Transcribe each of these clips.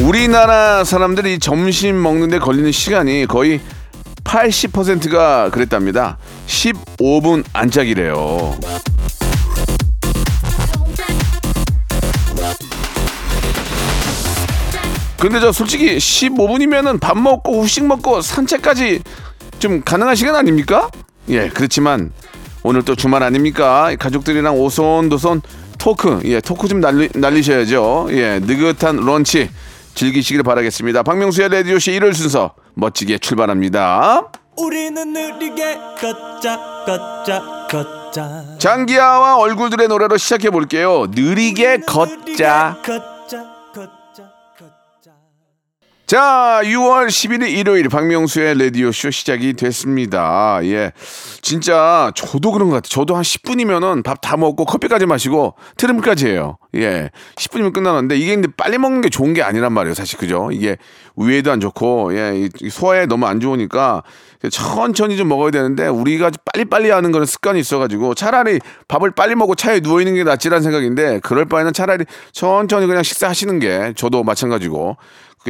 우리나라 사람들이 점심 먹는데 걸리는 시간이 거의 80%가 그랬답니다 15분 안짝이래요 근데 저 솔직히 15분이면은 밥 먹고 후식 먹고 산책까지 좀 가능한 시간 아닙니까? 예, 그렇지만 오늘 또 주말 아닙니까? 가족들이랑 오손도손 토크, 예, 토크 좀 날리, 날리셔야죠. 예, 느긋한 런치 즐기시길 바라겠습니다. 박명수의 라디오쇼 1월 순서 멋지게 출발합니다. 우리는 느리게 걷자 걷자 걷자 장기하와 얼굴들의 노래로 시작해 볼게요. 느리게 걷자. 걷자 걷자 자, 6월 11일 일요일 박명수의 라디오쇼 시작이 됐습니다. 예. 진짜 저도 그런 것 같아요. 저도 한 10분이면은 밥 다 먹고 커피까지 마시고 트림까지 해요. 예. 10분이면 끝나는데 이게 근데 빨리 먹는 게 좋은 게 아니란 말이에요. 사실 그죠? 이게 위에도 안 좋고 예, 이 소화에 너무 안 좋으니까 천천히 좀 먹어야 되는데 우리가 빨리빨리 하는 그런 습관이 있어가지고 차라리 밥을 빨리 먹고 차에 누워 있는 게 낫지라는 생각인데 그럴 바에는 차라리 천천히 그냥 식사하시는 게 저도 마찬가지고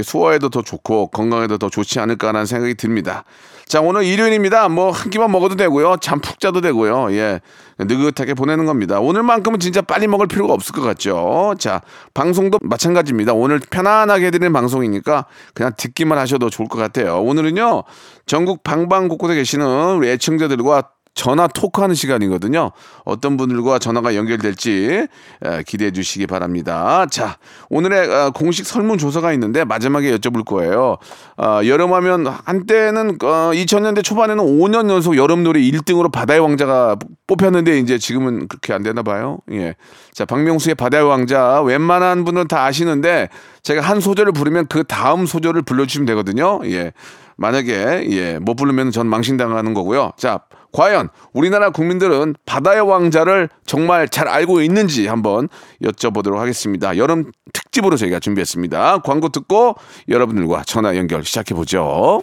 소화에도 더 좋고 건강에도 더 좋지 않을까라는 생각이 듭니다. 자 오늘 일요일입니다. 뭐 한 끼만 먹어도 되고요. 잠 푹 자도 되고요. 예 느긋하게 보내는 겁니다. 오늘만큼은 진짜 빨리 먹을 필요가 없을 것 같죠. 자 방송도 마찬가지입니다. 오늘 편안하게 해드리는 방송이니까 그냥 듣기만 하셔도 좋을 것 같아요. 오늘은요 전국 방방 곳곳에 계시는 우리 애청자들과 전화 토크하는 시간이거든요. 어떤 분들과 전화가 연결될지 에, 기대해 주시기 바랍니다. 자, 오늘의 어, 공식 설문조사가 있는데 마지막에 여쭤볼 거예요. 어, 여름하면 한때는 어, 2000년대 초반에는 5년 연속 여름 노래 1등으로 바다의 왕자가 뽑혔는데 이제 지금은 그렇게 안 되나 봐요. 예. 자, 박명수의 바다의 왕자 웬만한 분은 다 아시는데 제가 한 소절을 부르면 그 다음 소절을 불러주시면 되거든요. 예. 만약에 예, 못 부르면 전 망신당하는 거고요. 자, 과연 우리나라 국민들은 바다의 왕자를 정말 잘 알고 있는지 한번 여쭤보도록 하겠습니다. 여름 특집으로 저희가 준비했습니다. 광고 듣고 여러분들과 전화 연결 시작해 보죠.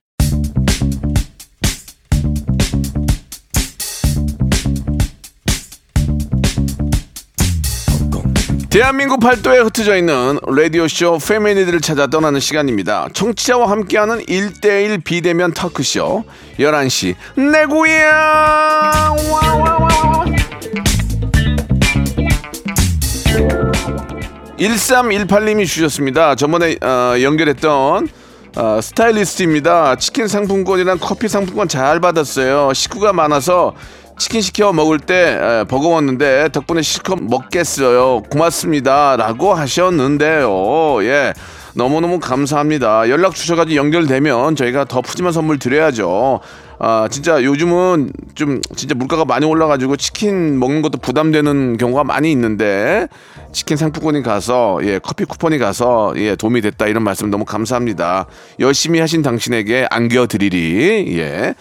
대한민국 팔도에 흩어져 있는 라디오쇼 패밀리들을 찾아 떠나는 시간입니다. 청취자와 함께하는 1대1 비대면 터크쇼 11시 내 고향 1318님이 주셨습니다. 저번에 어, 연결했던 어, 스타일리스트입니다. 치킨 상품권이랑 커피 상품권 잘 받았어요. 식구가 많아서 치킨 시켜 먹을 때 에, 버거웠는데 덕분에 실컷 먹겠어요. 고맙습니다. 라고 하셨는데요. 예. 너무너무 감사합니다. 연락 주셔가지고 연결되면 저희가 더 푸짐한 선물 드려야죠. 아, 진짜 요즘은 좀 진짜 물가가 많이 올라가지고 치킨 먹는 것도 부담되는 경우가 많이 있는데 치킨 상품권이 가서 예, 커피 쿠폰이 가서 예, 도움이 됐다 이런 말씀 너무 감사합니다. 열심히 하신 당신에게 안겨드리리. 예.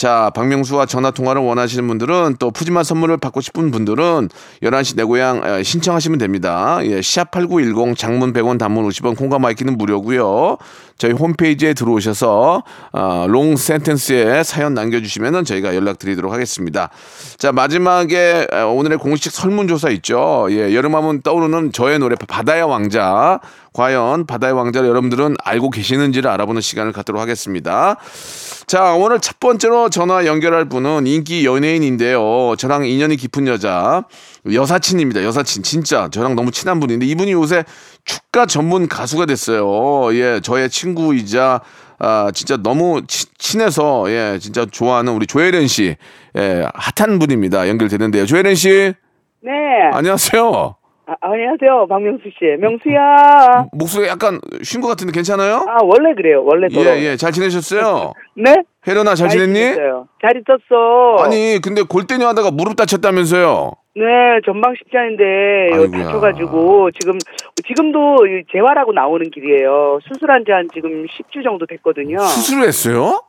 자, 박명수와 전화 통화를 원하시는 분들은 또 푸짐한 선물을 받고 싶은 분들은 11시 내 고향 에, 신청하시면 됩니다. 예, 샵8910 장문 100원 단문 50원 콩과 my K는 무료고요. 저희 홈페이지에 들어오셔서 어, long sentence에 사연 남겨주시면 저희가 연락드리도록 하겠습니다. 자, 마지막에 에, 오늘의 공식 설문조사 있죠. 예, 여름하면 떠오르는 저의 노래 바다의 왕자. 과연 바다의 왕자를 여러분들은 알고 계시는지를 알아보는 시간을 갖도록 하겠습니다. 자, 오늘 첫 번째로 전화 연결할 분은 인기 연예인인데요. 저랑 인연이 깊은 여자, 여사친입니다. 여사친. 진짜 저랑 너무 친한 분인데 이분이 요새 축가 전문 가수가 됐어요. 예, 저의 친구이자 아, 진짜 너무 치- 친해서, 예, 진짜 좋아하는 우리 조혜련 씨, 예, 핫한 분입니다. 연결되는데요. 조혜련 씨, 네. 안녕하세요. 아, 안녕하세요. 박명수 씨. 명수야. 목소리 약간 쉰 것 같은데 괜찮아요? 아, 원래 그래요. 원래 예, 돌아. 예, 잘 지내셨어요? 네? 혜련아, 잘 지냈니? 잘 있었어. 아니, 근데 골대녀 하다가 무릎 다쳤다면서요? 네, 전방 십자인데 아이고야. 다쳐가지고 지금 지금도 이 재활하고 나오는 길이에요. 수술한 지 한 지금 10주 정도 됐거든요. 수술을 했어요?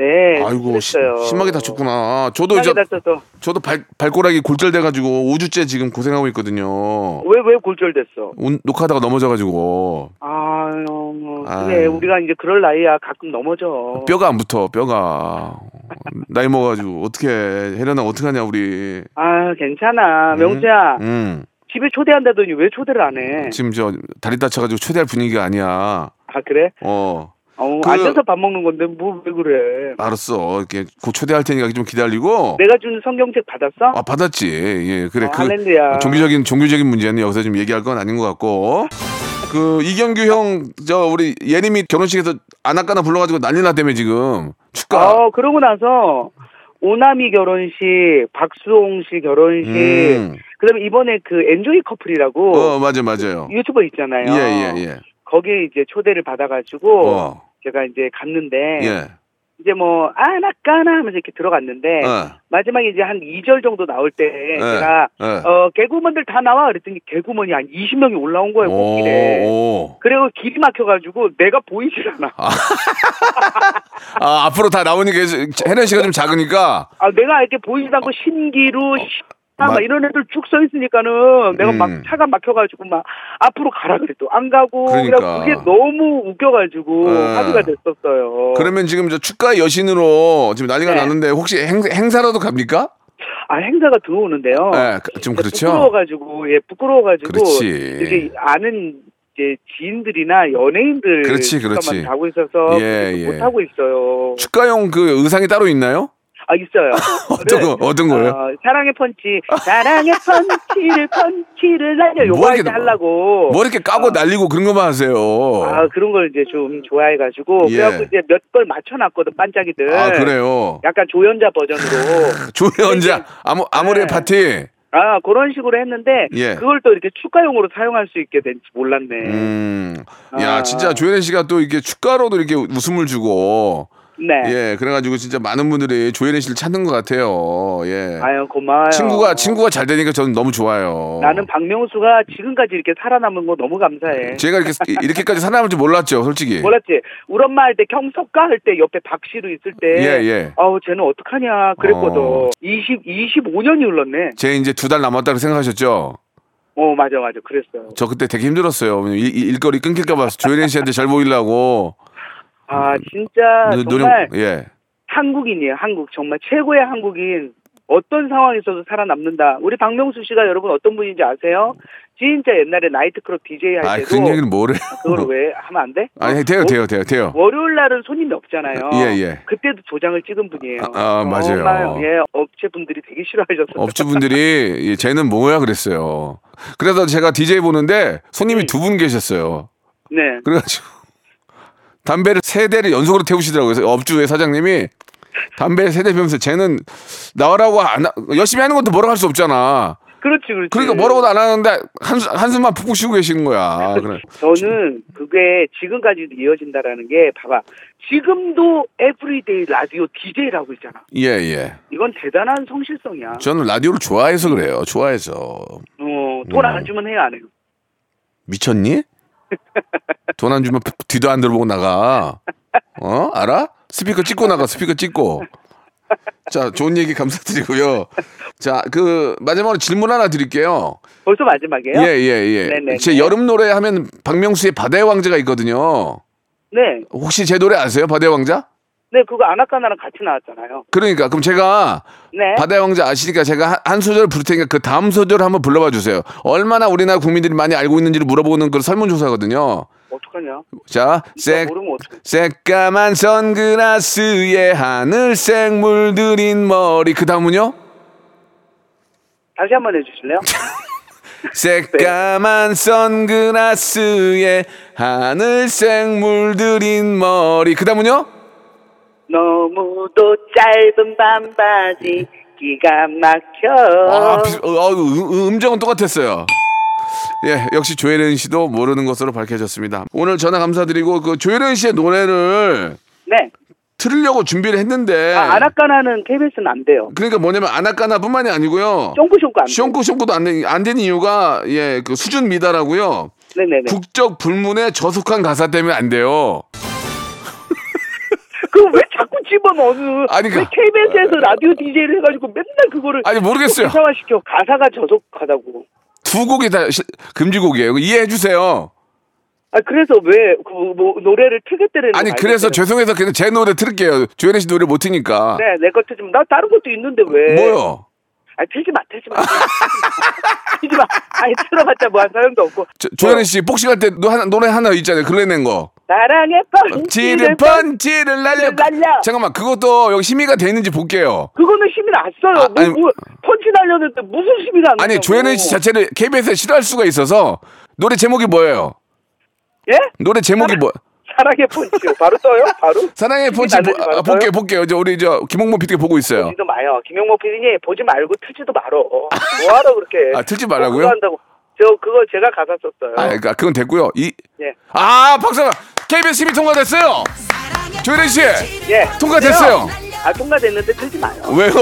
네. 아이고, 시- 수술했어요. 심하게 다쳤구나. 저도 이제, 심하게 다쳐서 저도 발, 발꼬락이 골절돼가지고 5주째 지금 고생하고 있거든요. 왜 왜 골절됐어? 온- 녹화하다가 넘어져가지고 아유, 뭐, 아유. 그래 우리가 이제 그럴 나이야 가끔 넘어져. 뼈가 안 붙어 뼈가 나이 먹어가지고 어떻게 혜련아 어떻게 하냐 우리 아, 괜찮아. 명수야. 음 집에 초대한다더니 왜 초대를 안 해? 지금 저 다리 다쳐가지고 초대할 분위기가 아니야 아, 그래? 어 어, 그- 앉아서 밥 먹는 건데 뭐 왜 그래? 알았어 이렇게 곧 초대할 테니까 좀 기다리고 내가 준 성경책 받았어? 아 받았지 예 그래 어, 그 할렐루야. 종교적인 종교적인 문제는 여기서 좀 얘기할 건 아닌 것 같고 그 이경규 형 저 우리 예림이 결혼식에서 아나까나 불러가지고 난리 났다며 지금 축가 어, 그러고 나서 오나미 결혼식, 박수홍 씨 결혼식, 음. 그다음에 이번에 그 엔조이 커플이라고 어 맞아 맞아요 유튜버 있잖아요. 예예 예 예, 거기에 이제 초대를 받아가지고 어. 제가 이제 갔는데 예. 이제 뭐 아나까나 하면서 이렇게 들어갔는데 어. 마지막에 이제 한 2절 정도 나올 때 제가 예. 어 개구먼들 다 나와 그랬더니 개구먼이 한 20명이 올라온 거예요 꽃길에. 그리고 길이 막혀가지고 내가 보이질 않아. 아, 앞으로 다 나오니까 혜련 씨가 좀 작으니까 아, 내가 이렇게 보이지도 않고 신기루, 아, 마- 막 이런 애들 쭉 서 있으니까는 내가 막 음. 차가 막혀가지고 막 앞으로 가라 그래도 안 가고 그러니까. 그게 너무 웃겨가지고 네. 합의가 됐었어요. 그러면 지금 저 축가 여신으로 지금 난리가 네. 났는데 혹시 행, 행사라도 갑니까? 아 행사가 들어오는데요. 네, 그- 좀 그렇죠. 부끄러워가지고 예 부끄러워가지고 그렇지. 이게 아는 이제 지인들이나 연예인들 그렇지, 그렇지. 가고 있어서 예, 예. 못 하고 있어요. 축가용 그 의상이 따로 있나요? 아 있어요. 어떤 거 어떤 거예요? 어, 사랑의 펀치, 사랑의 펀치를 펀치를 날려 요거 뭐할 이렇게 때 하려고. 뭐 이렇게 까고 날리고 그런 것만 하세요. 아 그런 걸 이제 좀 좋아해가지고 예. 그래갖고 이제 몇 번 맞춰놨거든 반짝이들. 아, 그래요. 약간 조연자 버전으로. 조연자 아모 아모레 네. 파티. 아 그런 식으로 했는데 예. 그걸 또 이렇게 축가용으로 사용할 수 있게 된지 몰랐네. 음. 야, 아. 진짜 조혜련 씨가 또 이렇게 축가로도 이렇게 웃음을 주고 네. 예, 그래가지고 진짜 많은 분들이 조혜련 씨를 찾는 것 같아요. 예. 아유 고마워요. 친구가 친구가 잘 되니까 저는 너무 좋아요. 나는 박명수가 지금까지 이렇게 살아남은 거 너무 감사해. 제가 이렇게 이렇게까지 살아남을 줄 몰랐죠, 솔직히. 몰랐지? 우리 엄마 할 때 경석가 할 때 옆에 박씨로 있을 때 예, 예. 아우 쟤는 어떡하냐 그랬거든. 어. 20 25년이 흘렀네. 제 이제 두 달 남았다고 생각하셨죠? 어 맞아 맞아 그랬어요. 저 그때 되게 힘들었어요. 일, 일- 일거리 끊길까봐 조혜련 씨한테 잘 보이려고. 아 진짜 노- 정말 예. 한국인이에요. 한국 정말 최고의 한국인. 어떤 상황에서도 살아남는다. 우리 박명수 씨가 여러분 어떤 분인지 아세요? 진짜 옛날에 나이트클럽 DJ 할 아, 때도 그런 얘기는 뭐래? 그걸 왜 하면 안 돼? 아니, 돼요, 돼요, 돼요, 돼요. 월요일 날은 손님이 없잖아요. 예, 예. 그때도 도장을 찍은 분이에요. 아, 아, 맞아요. 정말, 예, 업체분들이 되게 싫어하셨어요. 업주분들이 예, 쟤는 뭐야 그랬어요. 그래서 제가 DJ 보는데 손님이 음. 두분 계셨어요. 네. 그래가지고 담배를 세 대를 연속으로 태우시더라고요. 그래서 업주의 사장님이 담배 세대 피우면서 쟤는 나오라고 안 하- 열심히 하는 것도 뭐라고 할 수 없잖아. 그렇지, 그렇지. 그러니까 뭐라고도 안 하는데 한숨, 한숨만 푹푹 쉬고 계시는 거야. 그래. 저는 그게 지금까지도 이어진다라는 게 봐봐. 지금도 everyday 라디오 DJ라고 있잖아. 예, 예. 이건 대단한 성실성이야. 저는 라디오를 좋아해서 그래요. 좋아해서. 어, 돈 안 주면 해요, 안 해요? 미쳤니? 돈 안 주면 뒤도 안 돌아보고 나가. 어? 알아? 스피커 찍고 나가, 스피커 찍고. 자, 좋은 얘기 감사드리고요. 자, 그, 마지막으로 질문 하나 드릴게요. 벌써 마지막이에요? 예, 예, 예. 네네네. 제 여름 노래 하면 박명수의 바다의 왕자가 있거든요. 네. 혹시 제 노래 아세요? 바다의 왕자? 네, 그거 아나까나랑 같이 나왔잖아요. 그러니까, 그럼 제가 네. 바다의 왕자 아시니까 제가 한- 한 소절 부를 테니까 그 다음 소절을 한번 불러봐 주세요. 얼마나 우리나라 국민들이 많이 알고 있는지를 물어보는 그 설문조사거든요. 어떡하냐? 자, 어떡해. 새까만 선글라스에 하늘색 물들인 머리. 그 다음은요? 다시 한번 해주실래요? 새까만 선글라스에 하늘색 물들인 머리. 그 다음은요? 너무도 짧은 반바지 기가 막혀. 아, 비- 어, 어, 음, 음정은 똑같았어요. 예, 역시 조혜련 씨도 모르는 것으로 밝혀졌습니다. 오늘 전화 감사드리고 그 조혜련 씨의 노래를 네. 틀으려고 준비를 했는데 아, 아나까나는 KBS는 안 돼요. 그러니까 뭐냐면 아나까나뿐만이 아니고요. 쫑꾸쫑꾸 안 돼요. 숑꾸숑꾸도 안, 된- 안 되는 이유가 예, 그 수준 미달하고요. 네네네. 국적 불문에 저속한 가사 때문에 안 돼요. 그거 왜 자꾸 집어넣는? 아니, 그- 왜 KBS에서 라디오 DJ를 해가지고 맨날 그거를 아니 모르겠어요. 대상화시켜. 가사가 저속하다고. 두 곡이 다 시- 금지곡이에요. 이해해 주세요. 아 그래서 왜 그 뭐 노래를 틀겠다는 아니 그래서 죄송해서 그냥 제 노래 틀을게요. 조혜련 씨 노래 못 트니까. 네, 내거 틀지 마. 나 다른 것도 있는데 왜? 뭐요? 아 틀지 마, 틀지 마. 틀지 마. 아니 틀어봤자 뭐 한 사람도 없고. 조, 조혜련 씨 복싱할 때 노, 하나, 노래 하나 있잖아요. 글래 낸 거. 사랑의 펀치를 펀치를 날려. 날려. 잠깐만 그것도 여기 심의가 돼 있는지 볼게요. 그거는 심의 났어요. 아, 뭐, 아니- 뭐 펀치 날렸는데 무슨 힘이 안 아니. 조혜련 씨 자체를 KBS에 싫어할 수가 있어서 노래 제목이 뭐예요? 예? 노래 제목이 뭐? 사랑의 펀치요. 바로 떠요? 바로? 사랑의 펀치 보, 바로 아? 볼게요 볼게요. 저 우리 저 김홍모 PD가 보고 있어요. 보지도 마요. 김용모 PD님 보지 말고 틀지도 말어. 뭐하러 그렇게. 아, 틀지 뭐 말라고요? 그거 한다고. 저 그거 제가 가사 썼어요. 아, 그러니까 그건 됐고요. 이 예. 아, 박사가 KBS 심의 통과됐어요. 조혜련 씨 예. 통과됐어요. 아 통과됐는데 틀지 마요. 왜요?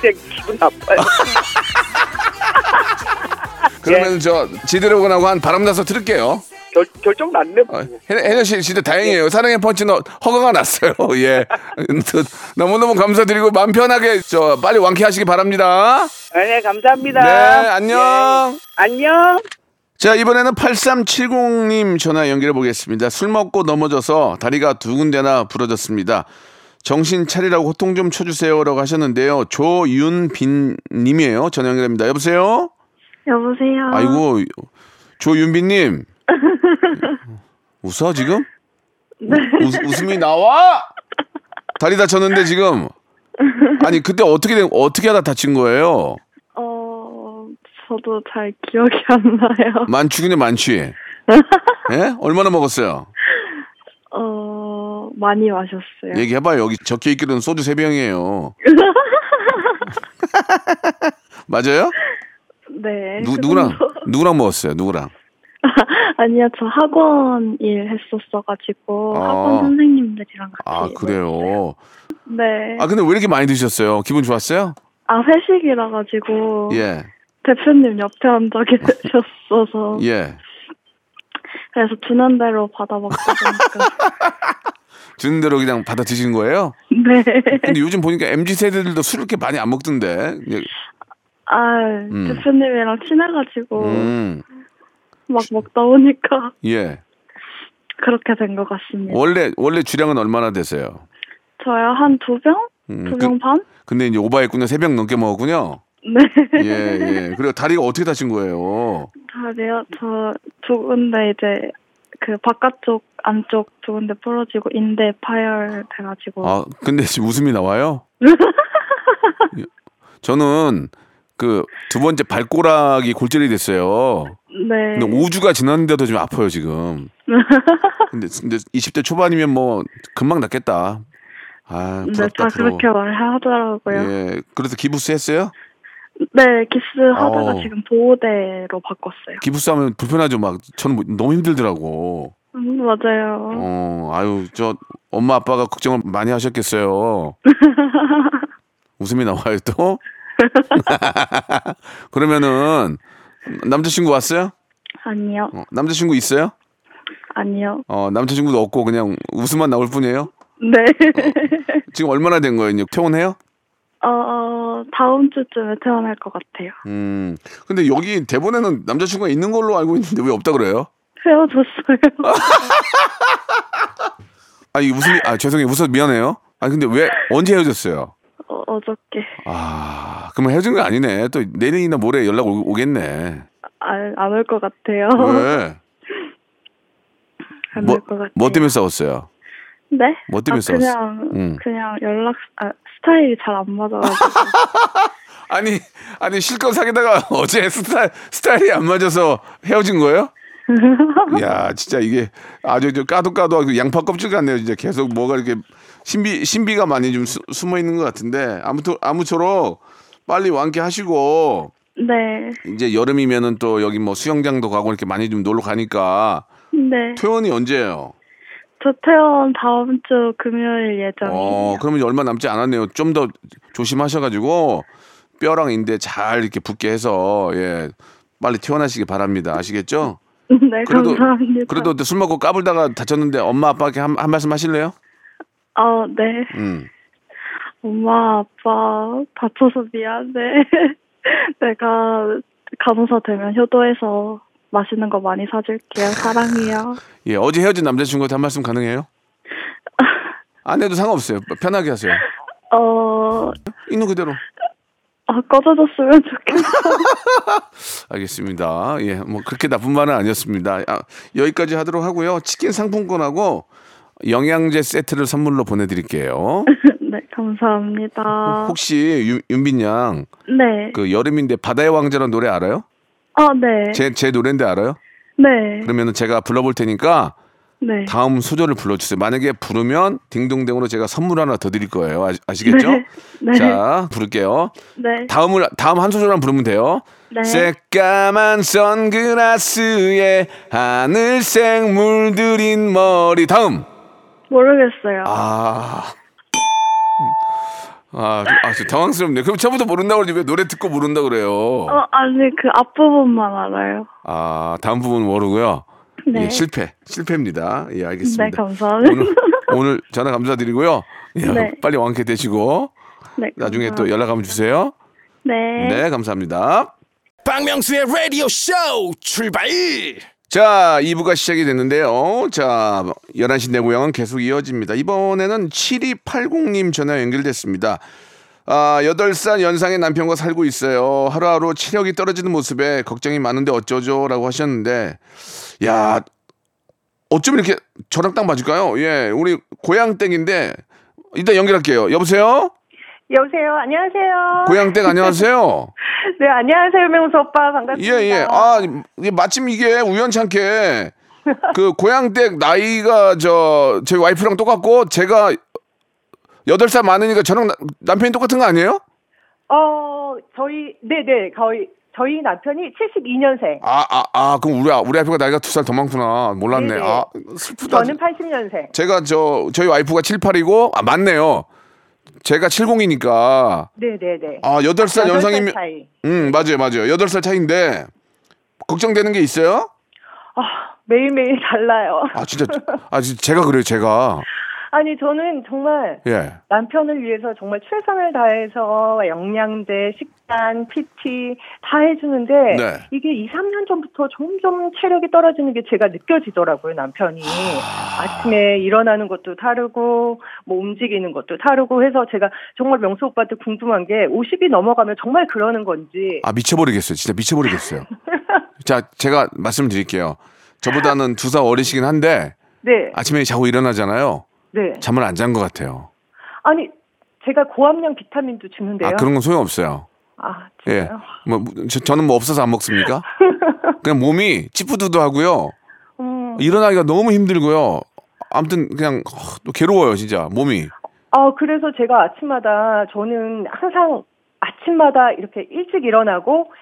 그냥 기분 나빠요. 그러면 저 지드래곤 하고 한 바람 나서 들을게요. 결, 결정 났네. 뭐. 어, 혜혜씨 진짜 다행이에요. 사랑의 펀치는 허가가 났어요. 예. 너무너무 감사드리고 마음 편하게 저 빨리 완쾌하시기 바랍니다. 네, 감사합니다. 네, 안녕. 예. 안녕. 자, 이번에는 8370님 전화 연결해 보겠습니다. 술 먹고 넘어져서 다리가 두 군데나 부러졌습니다. 정신 차리라고 호통 좀 쳐주세요라고 하셨는데요. 조윤빈 님이에요. 전화 연결합니다. 여보세요? 여보세요. 아이고, 조윤빈 님. 웃어, 지금? 네. 웃, 웃음이 나와? 다리 다쳤는데 지금. 아니, 그때 어떻게, 된- 어떻게 하다 다친 거예요? 어, 저도 잘 기억이 안 나요. 만취군요, 만취. 예? 얼마나 먹었어요? 어, 많이 마셨어요. 얘기해봐요. 여기 적혀 있기로는 소주 세병이에요 맞아요? 네. 누, 그 누구랑. 누구랑 먹었어요? 누구랑? 아니요, 저 학원 일 했었어가지고 아. 학원 선생님들이랑 같이. 아, 그래요? 네. 아, 근데 왜 이렇게 많이 드셨어요? 기분 좋았어요? 아, 회식이라 가지고 예, 대표님 옆에 앉아 계셨어서 예. 그래서 주는 대로 받아 먹다 보니까 주는 대로 그냥 받아 드시는 거예요? 네. 근데 요즘 보니까 MZ 세대들도 술을 이렇게 많이 안 먹던데. 예. 아, 대표님이랑 친해가지고 음, 막 먹다 보니까 예. 그렇게 된 것 같습니다. 원래, 원래 주량은 얼마나 되세요? 저요 한 두 병? 음, 두병 반? 근데 이제 오바했군요. 세 병 넘게 먹었군요. 네. 예, 예. 그리고 다리가 어떻게 다친 거예요? 다리요? 저 두 군데 이제 그 바깥쪽 안쪽 두 군데 부러지고 인대 파열 돼가지고 아, 근데 지금 웃음이 나와요? 예. 저는 그 두 번째 발꼬락이 골절이 됐어요. 네. 근데 5주가 지났는데도 좀 아파요, 지금. 근데, 근데 20대 초반이면 뭐 금방 낫겠다. 아, 네, 부럽다, 다 부러워. 그렇게 말하더라고요. 예. 그래서 기부스 했어요? 네, 기스 하다가 어. 지금 보호대로 바꿨어요. 기부스 하면 불편하죠, 막. 저는 뭐 너무 힘들더라고. 음, 맞아요. 어, 아유, 저 엄마 아빠가 걱정을 많이 하셨겠어요. 웃음이 나와요, 또? 그러면은 남자친구 왔어요? 아니요, 어, 남자친구 있어요? 아니요. 어, 남자친구도 없고 그냥 웃음만 나올 뿐이에요? 네. 지금 얼마나 된 거예요? 퇴원해요? 어, 어, 다음 주쯤에 태어날 것 같아요. 음. 근데 여기 대본에는 남자친구가 있는 걸로 알고 있는데 왜 없다 그래요? 헤어졌어요. 아, 이 웃음이 아, 죄송해요. 웃어서 미안해요. 아, 근데 왜 언제 헤어졌어요? 어, 어저께. 아, 그러면 헤어진 거 아니네. 또 내일이나 모레 연락 오, 오겠네. 안 올 것 같아요. 왜? 안 뭐, 올 것 같아요. 뭐 때문에 싸웠어요? 네? 뭐 때문에 아, 싸웠어? 그냥, 음. 그냥 연락, 아, 스타일이 잘 안 맞아가지고. 아니 아니 실컷 사귀다가 어제 스타일 스타일이 안 맞아서 헤어진 거예요? 야 진짜 이게 아주 저 까도 까도 그 양파 껍질 같네요. 진짜 계속 뭐가 이렇게 신비 신비가 많이 좀 수- 숨어 있는 것 같은데 아무튼 아무쪼록 빨리 완쾌하시고 네. 이제 여름이면은 또 여기 뭐 수영장도 가고 이렇게 많이 좀 놀러 가니까 네. 퇴원이 언제예요? 저 퇴원 다음 주 금요일 예정이에요. 어 그러면 얼마 남지 않았네요. 좀 더 조심하셔가지고 뼈랑 인대 잘 이렇게 붙게 해서 예 빨리 퇴원하시기 바랍니다. 아시겠죠? 네, 그래도 감사합니다. 그래도 술 먹고 까불다가 다쳤는데 엄마 아빠께 한, 한 말씀 하실래요? 어, 네. 음. 엄마, 아빠, 다쳐서 미안해. 내가 간호사 되면 효도해서 맛있는 거 많이 사줄게요. 사랑해요. 예 어제 헤어진 남자친구한테 한 말씀 가능해요? 안 해도 상관없어요. 편하게 하세요. 어, 있는 그대로. 아, 꺼져줬으면 좋겠어. 알겠습니다. 예, 뭐 그렇게 나쁜 말은 아니었습니다. 아, 여기까지 하도록 하고요. 치킨 상품권하고 영양제 세트를 선물로 보내드릴게요. 네, 감사합니다. 혹시 유- 윤빈 양, 네. 그 여름인데 바다의 왕자라는 노래 알아요? 아, 네. 제, 제 노래인데 알아요? 네. 그러면은 제가 불러볼 테니까 네. 다음 소절을 불러주세요. 만약에 부르면 딩동댕으로 제가 선물 하나 더 드릴 거예요. 아, 시겠죠 네. 네. 자, 부를게요. 네. 다음을 다음 한 소절만 부르면 돼요. 네. 새까만 선글라스에 하늘색 물들인 머리 다음. 모르겠어요. 아. 아, 좀- 아, 좀 당황스럽네. 그럼 처음부터 모른다고 그러지 왜 노래 듣고 모른다 그래요? 어, 아니, 그 앞부분만 알아요. 아, 다음 부분 모르고요. 네. 예, 실패. 실패입니다. 예, 알겠습니다. 네, 감사합니다. 오늘 오늘 전화 감사드리고요. 예, 네. 빨리 완쾌 되시고 네, 나중에 또 감사합니다. 연락 한번 주세요. 네. 네, 감사합니다. 박명수의 라디오 쇼 출발 자, 2부가 시작이 됐는데요. 자, 11시 내 고향은 계속 이어집니다. 이번에는 7280님 전화 연결됐습니다. 아, 8살 연상의 남편과 살고 있어요. 하루하루 체력이 떨어지는 모습에 걱정이 많은데 어쩌죠? 라고 하셨는데, 야, 어쩜 이렇게 저랑 딱 맞을까요? 예, 우리 고향댁인데, 일단 연결할게요. 여보세요? 여보세요. 안녕하세요. 고향댁 안녕하세요? 네, 안녕하세요. 명수 오빠 반갑습니다. 예, 예. 아, 이게 마침 이게 우연찮게 그 고향댁 나이가 저 저희 와이프랑 똑같고 제가 여덟 살 많으니까 저랑 나- 남편이 똑같은 거 아니에요? 어, 저희 네, 네. 거의 저희 남편이 72년생. 아, 아, 아, 그럼 우리 아- 우리 와이프가 나이가 두 살 더 많구나. 몰랐네. 네네. 아, 슬프다. 저는 80년생. 제가 저 저희 와이프가 78이고 아, 맞네요. 제가 70이니까 네, 네, 네. 아, 여덟 살 여덟 살 연상이면 차이. 음, 맞아요. 맞아요. 여덟 살 차이인데 걱정되는 게 있어요? 아, 매일매일 달라요. 아, 진짜 아, 진짜 제가 그래요. 제가. 아니, 저는 정말 예. 남편을 위해서 정말 최선을 다해서 영양제, 식단, PT 다 해주는데 네. 이게 2, 3년 전부터 점점 체력이 떨어지는 게 제가 느껴지더라고요, 남편이. 아침에 일어나는 것도 다르고 뭐 움직이는 것도 다르고 해서 제가 정말 명수 오빠한테 궁금한 게 50이 넘어가면 정말 그러는 건지. 아 미쳐버리겠어요. 진짜 미쳐버리겠어요. 자, 제가 말씀드릴게요. 저보다는 두 살 어리시긴 한데 네. 아침에 자고 일어나잖아요. 네. 잠을 안 잔 것 같아요. 아니, 제가 고함량 비타민도 주는데요. 아 그런 건 소용 없어요. 아, 예. 진짜요? 뭐 저, 는뭐 없어서 안 먹습니까? 그냥 몸이 찌뿌두두하고요. 음. 일어나기가 너무 힘들고요. 아무튼 그냥 어, 또 괴로워요, 진짜 몸이. 아, 그래서 제가 아침마다 저는 항상 아침마다 이렇게 일찍 일어나고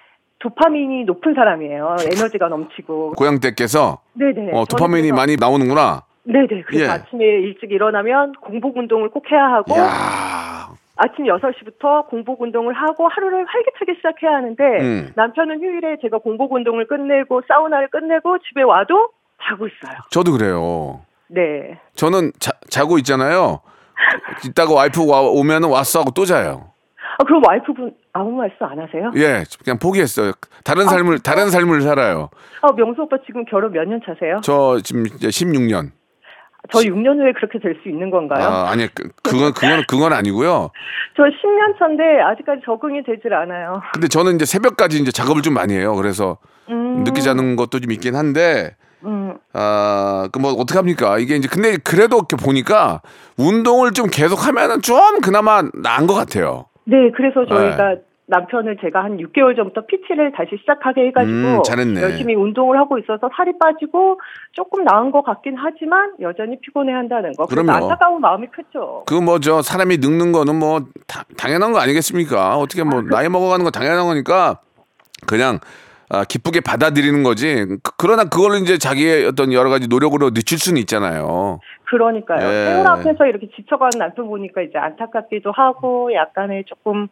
도파민이 높은 사람이에요. 에너지가 넘치고. 고향 댁께서 네네. 어, 저는 도파민이 그래서- 많이 나오는구나. 네네. 그래서 예. 아침에 일찍 일어나면 공복 운동을 꼭 해야 하고 야, 아침 6시부터 공복 운동을 하고 하루를 활기차게 시작해야 하는데 음. 남편은 휴일에 제가 공복 운동을 끝내고 사우나를 끝내고 집에 와도 자고 있어요. 저도 그래요. 네. 저는 자, 자고 있잖아요. 이따가 와이프 와, 오면 왔어 하고 또 자요. 아, 그럼 와이프분 아무 말씀 안 하세요? 예, 그냥 포기했어요. 다른 삶을 다른 삶을 살아요. 아, 명수 오빠 지금 결혼 몇 년 차세요? 저 지금 이제 16년. 저 6년 후에 그렇게 될 수 있는 건가요? 아, 아니 그, 그건 그건 그건 아니고요. 저 10년 차인데 아직까지 적응이 되질 않아요. 근데 저는 이제 새벽까지 이제 작업을 좀 많이 해요. 그래서 음, 늦게 자는 것도 좀 있긴 한데 음, 아, 그 뭐 어떡 합니까? 이게 이제 근데 그래도 이렇게 보니까 운동을 좀 계속 하면은 좀 그나마 나은 것 같아요. 네, 그래서 저희가 남편을 제가 한 6개월 전부터 PT를 다시 시작하게 해가지고 음. 열심히 운동을 하고 있어서 살이 빠지고 조금 나은 것 같긴 하지만 여전히 피곤해한다는 거. 그럼요. 안타까운 마음이 크죠. 그 뭐 저 사람이 늙는 거는 뭐 다- 당연한 거 아니겠습니까? 어떻게 뭐 나이 먹어가는 거 당연한 거니까 그냥 아, 기쁘게 받아들이는 거지. 그- 그러나 그걸 이제 자기의 어떤 여러 가지 노력으로 늦출 수는 있잖아요. 그러니까요. 예. 세월 앞에서 이렇게 지쳐가는 남편 보니까 이제 안타깝기도 하고 약간의 조금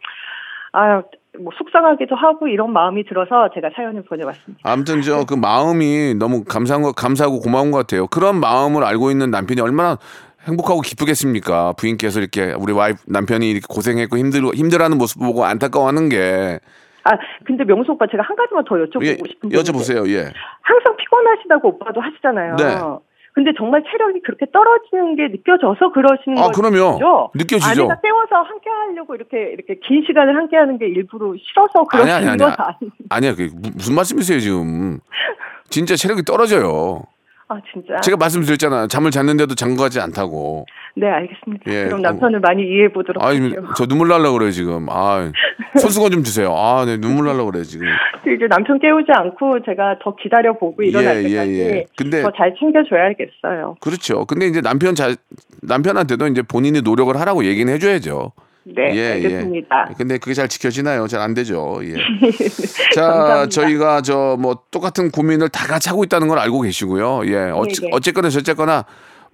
아, 뭐 속상하기도 하고 이런 마음이 들어서 제가 사연을 보내봤습니다. 아무튼 저 그 마음이 너무 감사한 거 감사하고 고마운 것 같아요. 그런 마음을 알고 있는 남편이 얼마나 행복하고 기쁘겠습니까? 부인께서 이렇게 우리 와이프 남편이 이렇게 고생했고 힘들 힘들어하는 모습 보고 안타까워하는 게 아, 근데 명수 오빠 제가 한 가지만 더 여쭤보고 예, 싶은 게 여쭤보세요. 예. 항상 피곤하시다고 오빠도 하시잖아요. 네. 근데 정말 체력이 그렇게 떨어지는 게 느껴져서 그러시는 아, 거죠? 그럼요. 느껴지죠. 아내가 깨워서 함께 하려고 이렇게 이렇게 긴 시간을 함께 하는 게 일부러 싫어서 그러시는 아니 건 아니. 아니야 그 무- 무슨 말씀이세요 지금 진짜 체력이 떨어져요 아, 진짜. 제가 말씀드렸잖아 잠을 잤는데도 같지 않다고 네, 알겠습니다. 예, 그럼 어. 남편을 많이 이해해 보도록 아 할게요. 저 눈물 날라 그래요 지금 아 손수건 좀 주세요 아 네 눈물 날라 그래요 지금 이제 남편 깨우지 않고 제가 더 기다려 보고 일어날 예, 예, 때까지 예. 근데- 더 잘 챙겨줘야겠어요. 그렇죠 근데 이제 남편 자 남편한테도 이제 본인이 노력을 하라고 얘기는 해줘야죠 네, 알겠습니다. 예. 근데 그게 잘 지켜지나요? 잘 안 되죠. 예. 자, 감사합니다. 저희가 저 뭐 똑같은 고민을 다 같이 하고 있다는 걸 알고 계시고요. 예. 어찌, 네. 어쨌거나 저쨌거나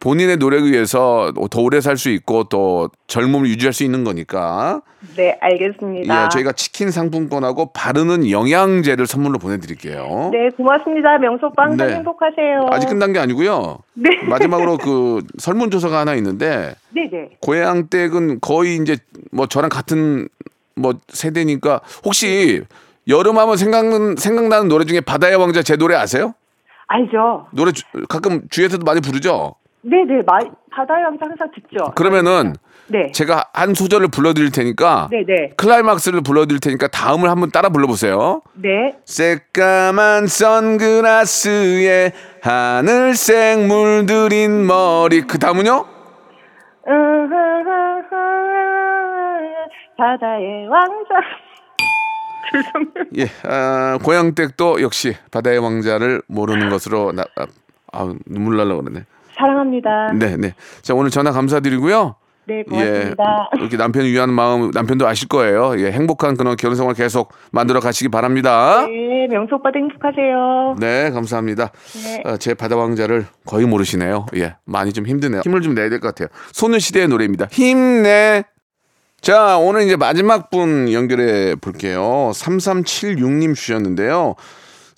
본인의 노력에 의해서 더 오래 살 수 있고 또 젊음을 유지할 수 있는 거니까. 네, 알겠습니다. 예, 저희가 치킨 상품권하고 바르는 영양제를 선물로 보내드릴게요. 네, 고맙습니다. 항상 네. 행복하세요. 아직 끝난 게 아니고요. 네. 마지막으로 그 설문조사가 하나 있는데 네, 네. 고향 댁은 거의 이제 뭐 저랑 같은 뭐 세대니까 혹시 여름하면 생각는 생각나는 노래 중에 바다의 왕자 제 노래 아세요? 알죠. 노래 주- 가끔 주에서도 많이 부르죠. 네, 네. 마, 바다의 왕자 항상 듣죠. 그러면은 네. 제가 한 소절을 불러드릴 테니까 네, 네. 클라이막스를 불러드릴 테니까 다음을 한번 따라 불러보세요. 네. 새까만 선글라스에 하늘색 물들인 머리 그 다음은요? 바다의 왕자. 죄송해요. 예, 아, 고향 댁도 역시 바다의 왕자를 모르는 것으로 나, 아, 아, 눈물 날라 그러네. 사랑합니다. 네, 네. 자, 오늘 전화 감사드리고요. 네, 고맙습니다. 예, 이렇게 남편을 위한 마음 남편도 아실 거예요. 예, 행복한 그런 결혼 생활 계속 만들어 가시기 바랍니다. 네, 명수 오빠도 행복하세요. 네, 감사합니다. 네. 어, 제 바다 왕자를 거의 모르시네요. 예, 많이 좀 힘드네요. 힘을 좀 내야 될 것 같아요. 소녀시대의 노래입니다. 힘내. 자, 오늘 이제 마지막 분 연결해 볼게요. 3376님 주셨는데요.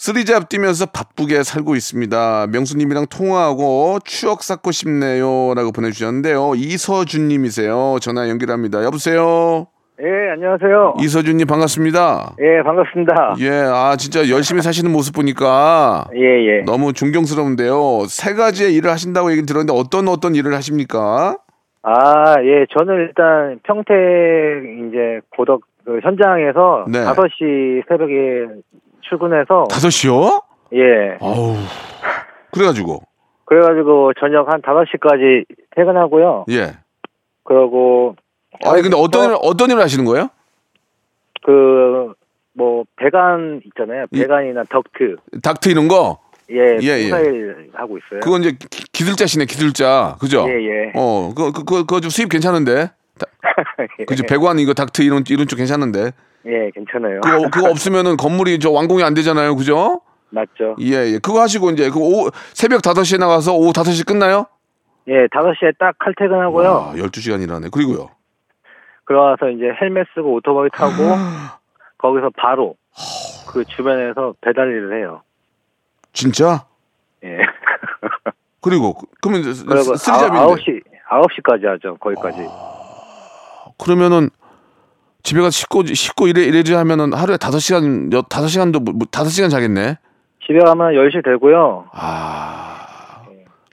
쓰리잡 뛰면서 바쁘게 살고 있습니다. 명수님이랑 통화하고 추억 쌓고 싶네요. 라고 보내주셨는데요. 이서준님이세요. 전화 연결합니다. 여보세요? 예, 안녕하세요. 이서준님 반갑습니다. 예, 반갑습니다. 예, 아, 진짜 열심히 사시는 모습 보니까 예, 예. 너무 존경스러운데요. 세 가지의 일을 하신다고 얘기 들었는데 어떤 어떤 일을 하십니까? 아, 예, 저는 일단 평택 이제 고덕 그 현장에서 네. 5시 새벽에 출근해서 5시요? 예. 아우. 그래가지고, 그래가지고 저녁 한 5시까지 퇴근하고요. 예. 그러고 아니, 근데 어떤, 일, 어떤 일을 하시는 거예요? 그 뭐 배관 있잖아요. 이- 배관이나 덕트. 닥트 이런 거? 예, 예, 예. 하고 있어요. 그건 이제 기- 기술자시네, 기술자. 그죠? 예, 예. 어, 그, 그, 그, 그거 좀 수입 괜찮은데? 다- 그죠? 배관 이거 닥트 이런, 이런 쪽 괜찮은데? 예, 괜찮아요. 그거, 그거 없으면은 건물이 저 완공이 안 되잖아요. 그죠? 맞죠. 예, 예. 그거 하시고 이제 그 오, 새벽 5시에 나가서 오후 5시 끝나요? 예, 5시에 딱 칼퇴근하고요. 와, 12시간 일하네. 그리고요. 그러와서 이제 헬멧 쓰고 오토바이 타고 거기서 바로 그 주변에서 배달 일을 해요. 진짜? 예. 그리고 그- 그러면 이제 쓰- 쓰리잡인데 아홉 시 아홉 시까지 하죠. 거기까지. 그러면은 집에 가서 씻고 씻고 이래 이래지 하면은 하루에 다섯 시간 여 다섯 시간도 뭐- 뭐 다섯 시간 자겠네. 집에 가면 10시 되고요. 아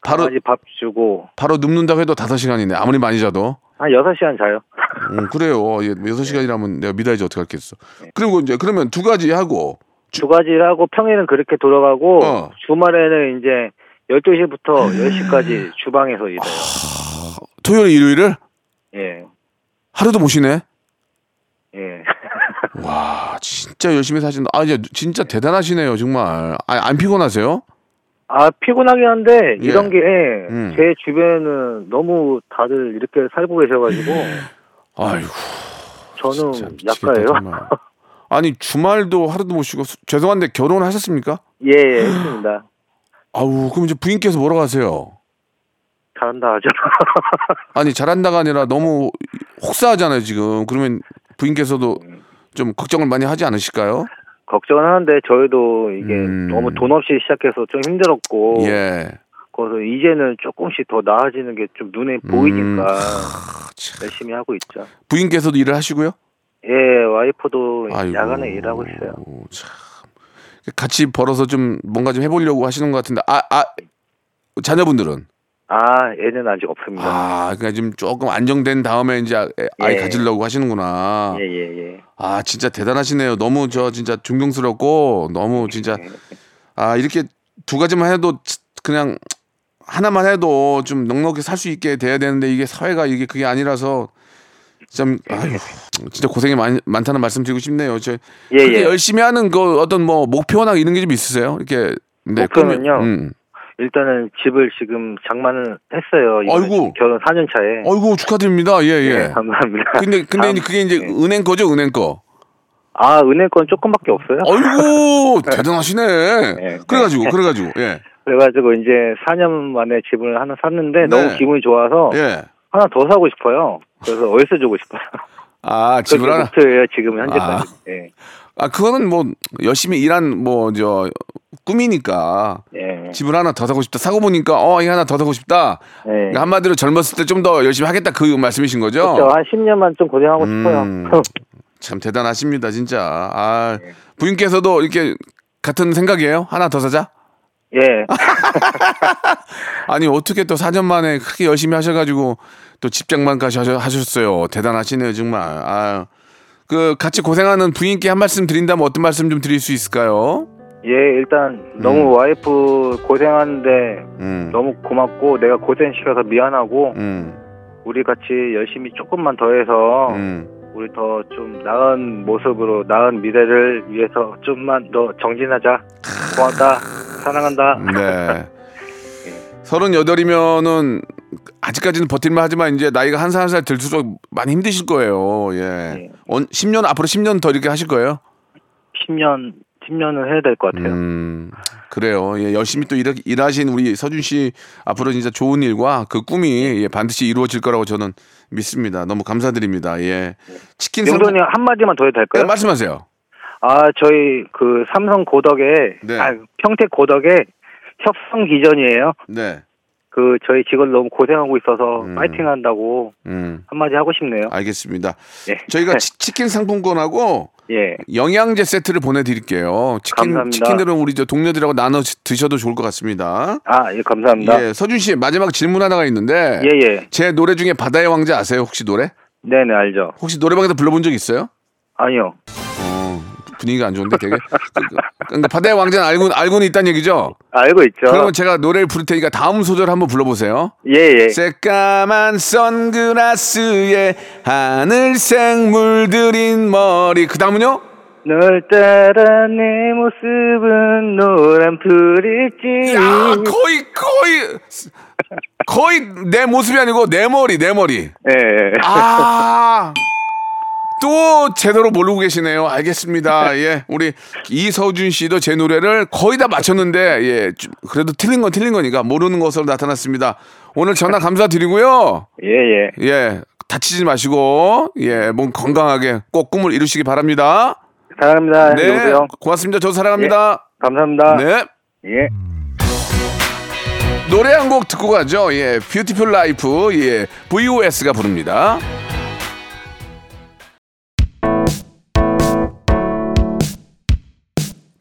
바로 강아지 밥 주고 바로 눕는다고 해도 다섯 시간이네. 아무리 많이 자도. 한 6시간 자요. 음, 그래요. 예, 여섯 시간이라면 내가 믿어야지 어떻게 할겠어. 그리고 이제 그러면 두 가지 하고 두 가지 일하고 평일은 그렇게 돌아가고 어. 주말에는 이제 12시부터 10시까지 주방에서 일해요. 토요일 일요일을 예. 하루도 못 쉬네. 예. 와, 진짜 열심히 사신다. 아, 이제 진짜 대단하시네요, 정말. 아, 안 피곤하세요? 아 피곤하긴 한데 예. 이런 게제 음. 주변에는 너무 다들 이렇게 살고 계셔가지고 아이고, 저는 진짜 미치겠다, 약가예요. 아니, 주말도 하루도 못 쉬고, 수- 죄송한데 결혼하셨습니까? 예, 예, 했습니다. 아우, 그럼 이제 부인께서 뭐라고 하세요? 잘한다 하죠. 아니, 잘한다가 아니라 너무 혹사하잖아요, 지금. 그러면 부인께서도 좀 걱정을 많이 하지 않으실까요? 걱정은 하는데 저희도 이게 음. 너무 돈 없이 시작해서 좀 힘들었고 예. 그래서 이제는 조금씩 더 나아지는 게 좀 눈에 음. 보이니까 아, 참. 열심히 하고 있죠. 부인께서도 일을 하시고요? 예, 와이프도 아이고, 야간에 일하고 있어요. 참. 같이 벌어서 좀 뭔가 좀 해보려고 하시는 것 같은데, 아, 아, 자녀분들은? 아, 애는 아직 없습니다. 아, 그러니까 좀 조금 안정된 다음에 이제 아- 아이 예. 가지려고 하시는구나. 예, 예, 예. 아, 진짜 대단하시네요. 너무 저 진짜 존경스럽고 너무 진짜 아, 이렇게 두 가지만 해도 치- 그냥 하나만 해도 좀 넉넉히 살 수 있게 돼야 되는데 이게 사회가 이게 그게 아니라서 좀 아유, 진짜 고생이 많, 많다는 말씀 드리고 싶네요. 저 예, 예. 열심히 하는 그 어떤 뭐 목표나 이런 게 좀 있으세요? 이렇게 네, 목표는요? 꿈이- 음. 일단은 집을 지금 장만을 했어요. 아이고. 결혼 4년 차에. 어이구 축하드립니다. 예, 예. 네, 감사합니다. 근데 근데 다음- 그게 이제 네. 은행 거죠, 은행 거. 아, 은행 건 조금밖에 없어요. 어이구 대단하시네. 네. 그래가지고 그래가지고 예. 그래가지고 이제 4년 만에 집을 하나 샀는데 네. 너무 기분이 좋아서 예. 하나 더 사고 싶어요. 그래서 어디서 주고 싶어요. 아 집을 하나. 목표예요 지금 현재까지. 예. 아 그거는 뭐 열심히 일한 뭐 저 꿈이니까 예. 집을 하나 더 사고 싶다. 사고 보니까 어 이거 하나 더 사고 싶다. 예. 그러니까 한마디로 젊었을 때 좀 더 열심히 하겠다 그 말씀이신 거죠? 그렇죠. 한 10년만 좀 고생하고 음. 싶어요. 참 대단하십니다 진짜. 아 네. 부인께서도 이렇게 같은 생각이에요? 하나 더 사자? 예. 아니 어떻게 또 4년 만에 그렇게 열심히 하셔가지고 또 집장만까지 하셔- 하셨어요. 대단하시네요 정말. 아, 그 같이 고생하는 부인께 한 말씀 드린다면 어떤 말씀 좀 드릴 수 있을까요? 예, 일단 너무 와이프 고생하는데 음, 너무 고맙고 내가 고생 시켜서 미안하고 음, 우리 같이 열심히 조금만 더 해서 음. 우리 더 좀 나은 모습으로 나은 미래를 위해서 좀만 더 정진하자. 고맙다. 사랑한다. 네. 서른여덟이면은 아직까지는 버틸만 하지만 이제 나이가 한 살 한 살 들수록 많이 힘드실 거예요. 예. 네. 언 10년 앞으로 10년 더 이렇게 하실 거예요? 10년 10년은 해야 될 것 같아요. 음, 그래요. 예, 열심히 또 일, 일하신 우리 서준 씨 앞으로 진짜 좋은 일과 그 꿈이 예, 반드시 이루어질 거라고 저는 믿습니다. 너무 감사드립니다. 예. 치킨 용돈이 한마디만 더 해도 네, 될까요? 말씀하세요. 아, 저희 그 삼성 고덕에 네. 아, 평택 고덕에 협성 기전이에요. 네. 그 저희 직원 너무 고생하고 있어서 음. 파이팅 한다고 음. 한마디 하고 싶네요. 알겠습니다. 예. 저희가 치, 치킨 상품권하고 예. 영양제 세트를 보내드릴게요. 치킨 감사합니다. 치킨들은 우리 저 동료들하고 나눠 드셔도 좋을 것 같습니다. 아, 예, 감사합니다. 예, 서준 씨 마지막 질문 하나가 있는데 예, 예. 제 노래 중에 바다의 왕자 아세요? 혹시 노래? 네, 네, 알죠. 혹시 노래방에서 불러본 적 있어요? 아니요. 어, 분위기가 안 좋은데 되게. 그러니까 바다의 왕자는 알고 알고는 있다는 얘기죠. 알고 있죠. 그러면 제가 노래를 부를 테니까 다음 소절 한번 불러보세요. 예, 예. 새까만 선글라스에 하늘색 물들인 머리. 그 다음은요? 널 따라 내 모습은 노란 불일지. 야 거의 거의 거의 내 모습이 아니고 내 머리 내 머리. 예, 예. 아. 또 제대로 모르고 계시네요. 알겠습니다. 예. 우리 이서준 씨도 제 노래를 거의 다 맞췄는데, 예. 좀 그래도 틀린 건 틀린 거니까 모르는 것으로 나타났습니다. 오늘 전화 감사드리고요. 예, 예. 예. 다치지 마시고, 예. 몸 건강하게 꼭 꿈을 이루시기 바랍니다. 사랑합니다. 네. 여보세요. 고맙습니다. 저 사랑합니다. 감사합니다. 네. 예. 노래 한 곡 듣고 가죠. 예. Beautiful Life, 예. VOS가 부릅니다.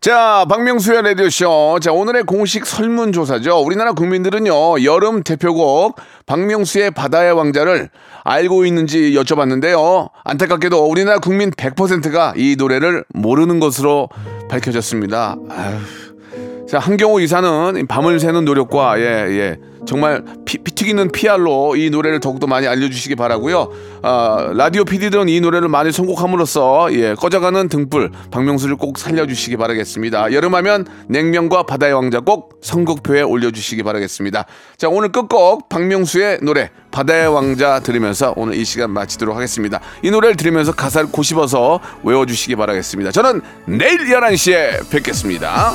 자, 박명수의 라디오쇼. 자, 오늘의 공식 설문조사죠. 우리나라 국민들은요, 여름 대표곡 박명수의 바다의 왕자를 알고 있는지 여쭤봤는데요. 안타깝게도 우리나라 국민 100%가 이 노래를 모르는 것으로 밝혀졌습니다. 아휴. 자, 한경호 이사는 밤을 새는 노력과, 예, 예. 정말 피, 피 튀기는 피알로 이 노래를 더욱더 많이 알려주시기 바라고요 아, 라디오 PD들은 이 노래를 많이 선곡함으로써, 예, 꺼져가는 등불, 박명수를 꼭 살려주시기 바라겠습니다. 여름하면 냉면과 바다의 왕자 꼭 선곡표에 올려주시기 바라겠습니다. 자, 오늘 끝곡 박명수의 노래, 바다의 왕자 들으면서 오늘 이 시간 마치도록 하겠습니다. 이 노래를 들으면서 가사를 고집어서 외워주시기 바라겠습니다. 저는 내일 11시에 뵙겠습니다.